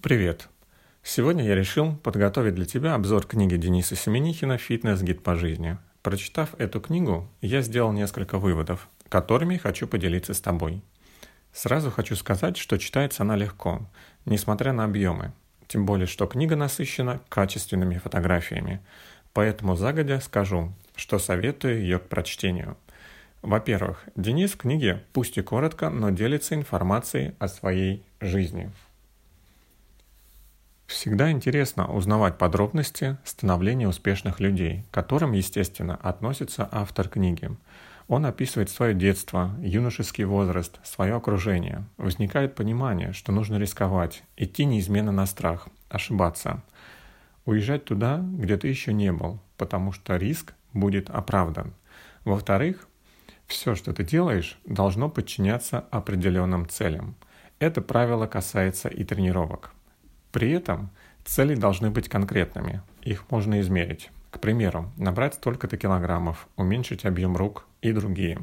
Привет! Сегодня я решил подготовить для тебя обзор книги Дениса Семенихина «Фитнес-гид по жизни». Прочитав эту книгу, я сделал несколько выводов, которыми хочу поделиться с тобой. Сразу хочу сказать, что читается она легко, несмотря на объемы. Тем более, что книга насыщена качественными фотографиями. Поэтому загодя скажу, что советую ее к прочтению. Во-первых, Денис в книге, пусть и коротко, но делится информацией о своей жизни – Всегда интересно узнавать подробности становления успешных людей, к которым, естественно, относится автор книги. Он описывает свое детство, юношеский возраст, свое окружение. Возникает понимание, что нужно рисковать, идти неизменно на страх, ошибаться. Уезжать туда, где ты еще не был, потому что риск будет оправдан. Во-вторых, все, что ты делаешь, должно подчиняться определенным целям. Это правило касается и тренировок. При этом цели должны быть конкретными, их можно измерить. К примеру, набрать столько-то килограммов, уменьшить объем рук и другие.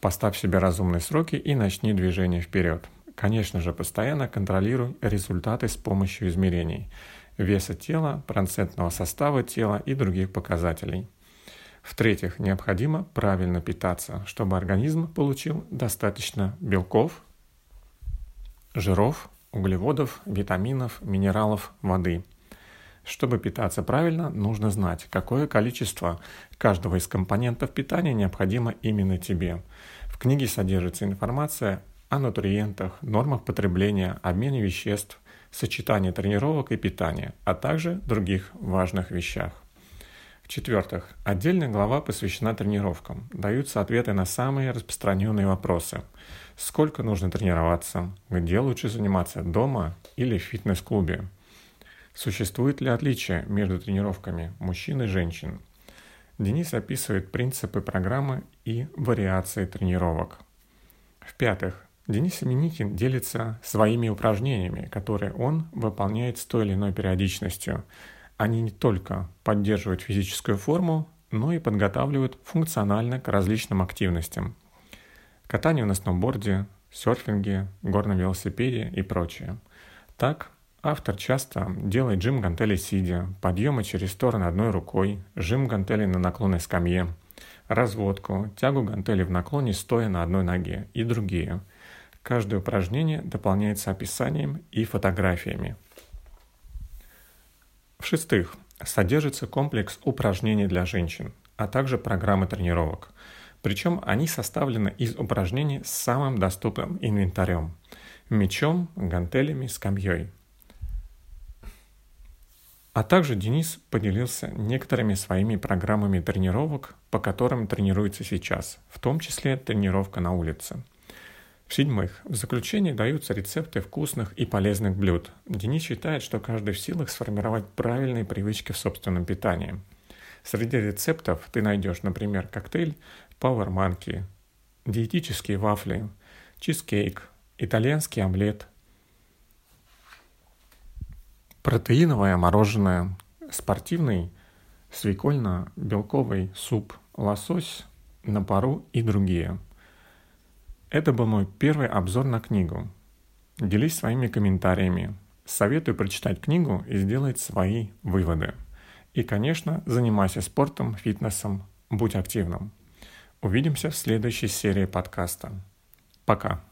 Поставь себе разумные сроки и начни движение вперед. Конечно же, постоянно контролируй результаты с помощью измерений веса тела, процентного состава тела и других показателей. В-третьих, необходимо правильно питаться, чтобы организм получил достаточно белков, жиров, углеводов, витаминов, минералов, воды. Чтобы питаться правильно, нужно знать, какое количество каждого из компонентов питания необходимо именно тебе. В книге содержится информация о нутриентах, нормах потребления, обмене веществ, сочетании тренировок и питания, а также других важных вещах. В-четвертых, отдельная глава посвящена тренировкам. Даются ответы на самые распространенные вопросы. Сколько нужно тренироваться? Где лучше заниматься? Дома или в фитнес-клубе? Существует ли отличие между тренировками мужчин и женщин? Денис описывает принципы программы и вариации тренировок. В-пятых, Денис Семеникин делится своими упражнениями, которые он выполняет с той или иной периодичностью – они не только поддерживают физическую форму, но и подготавливают функционально к различным активностям. Катанию на сноуборде, серфинге, горном велосипеде и прочее. Так, автор часто делает жим гантелей сидя, подъемы через стороны одной рукой, жим гантелей на наклонной скамье, разводку, тягу гантелей в наклоне стоя на одной ноге и другие. Каждое упражнение дополняется описанием и фотографиями – в-шестых, содержится комплекс упражнений для женщин, а также программы тренировок. Причем они составлены из упражнений с самым доступным инвентарем – мечом, гантелями, скамьей. А также Денис поделился некоторыми своими программами тренировок, по которым тренируется сейчас, в том числе тренировка на улице – в-седьмых, в заключении даются рецепты вкусных и полезных блюд. Денис считает, что каждый в силах сформировать правильные привычки в собственном питании. Среди рецептов ты найдешь, например, коктейль Power Monkey, диетические вафли, чизкейк, итальянский омлет, протеиновое мороженое, спортивный свекольно-белковый суп, лосось на пару и другие – это был мой первый обзор на книгу. Делись своими комментариями. Советую прочитать книгу и сделать свои выводы. И, конечно, занимайся спортом, фитнесом, будь активным. Увидимся в следующей серии подкаста. Пока.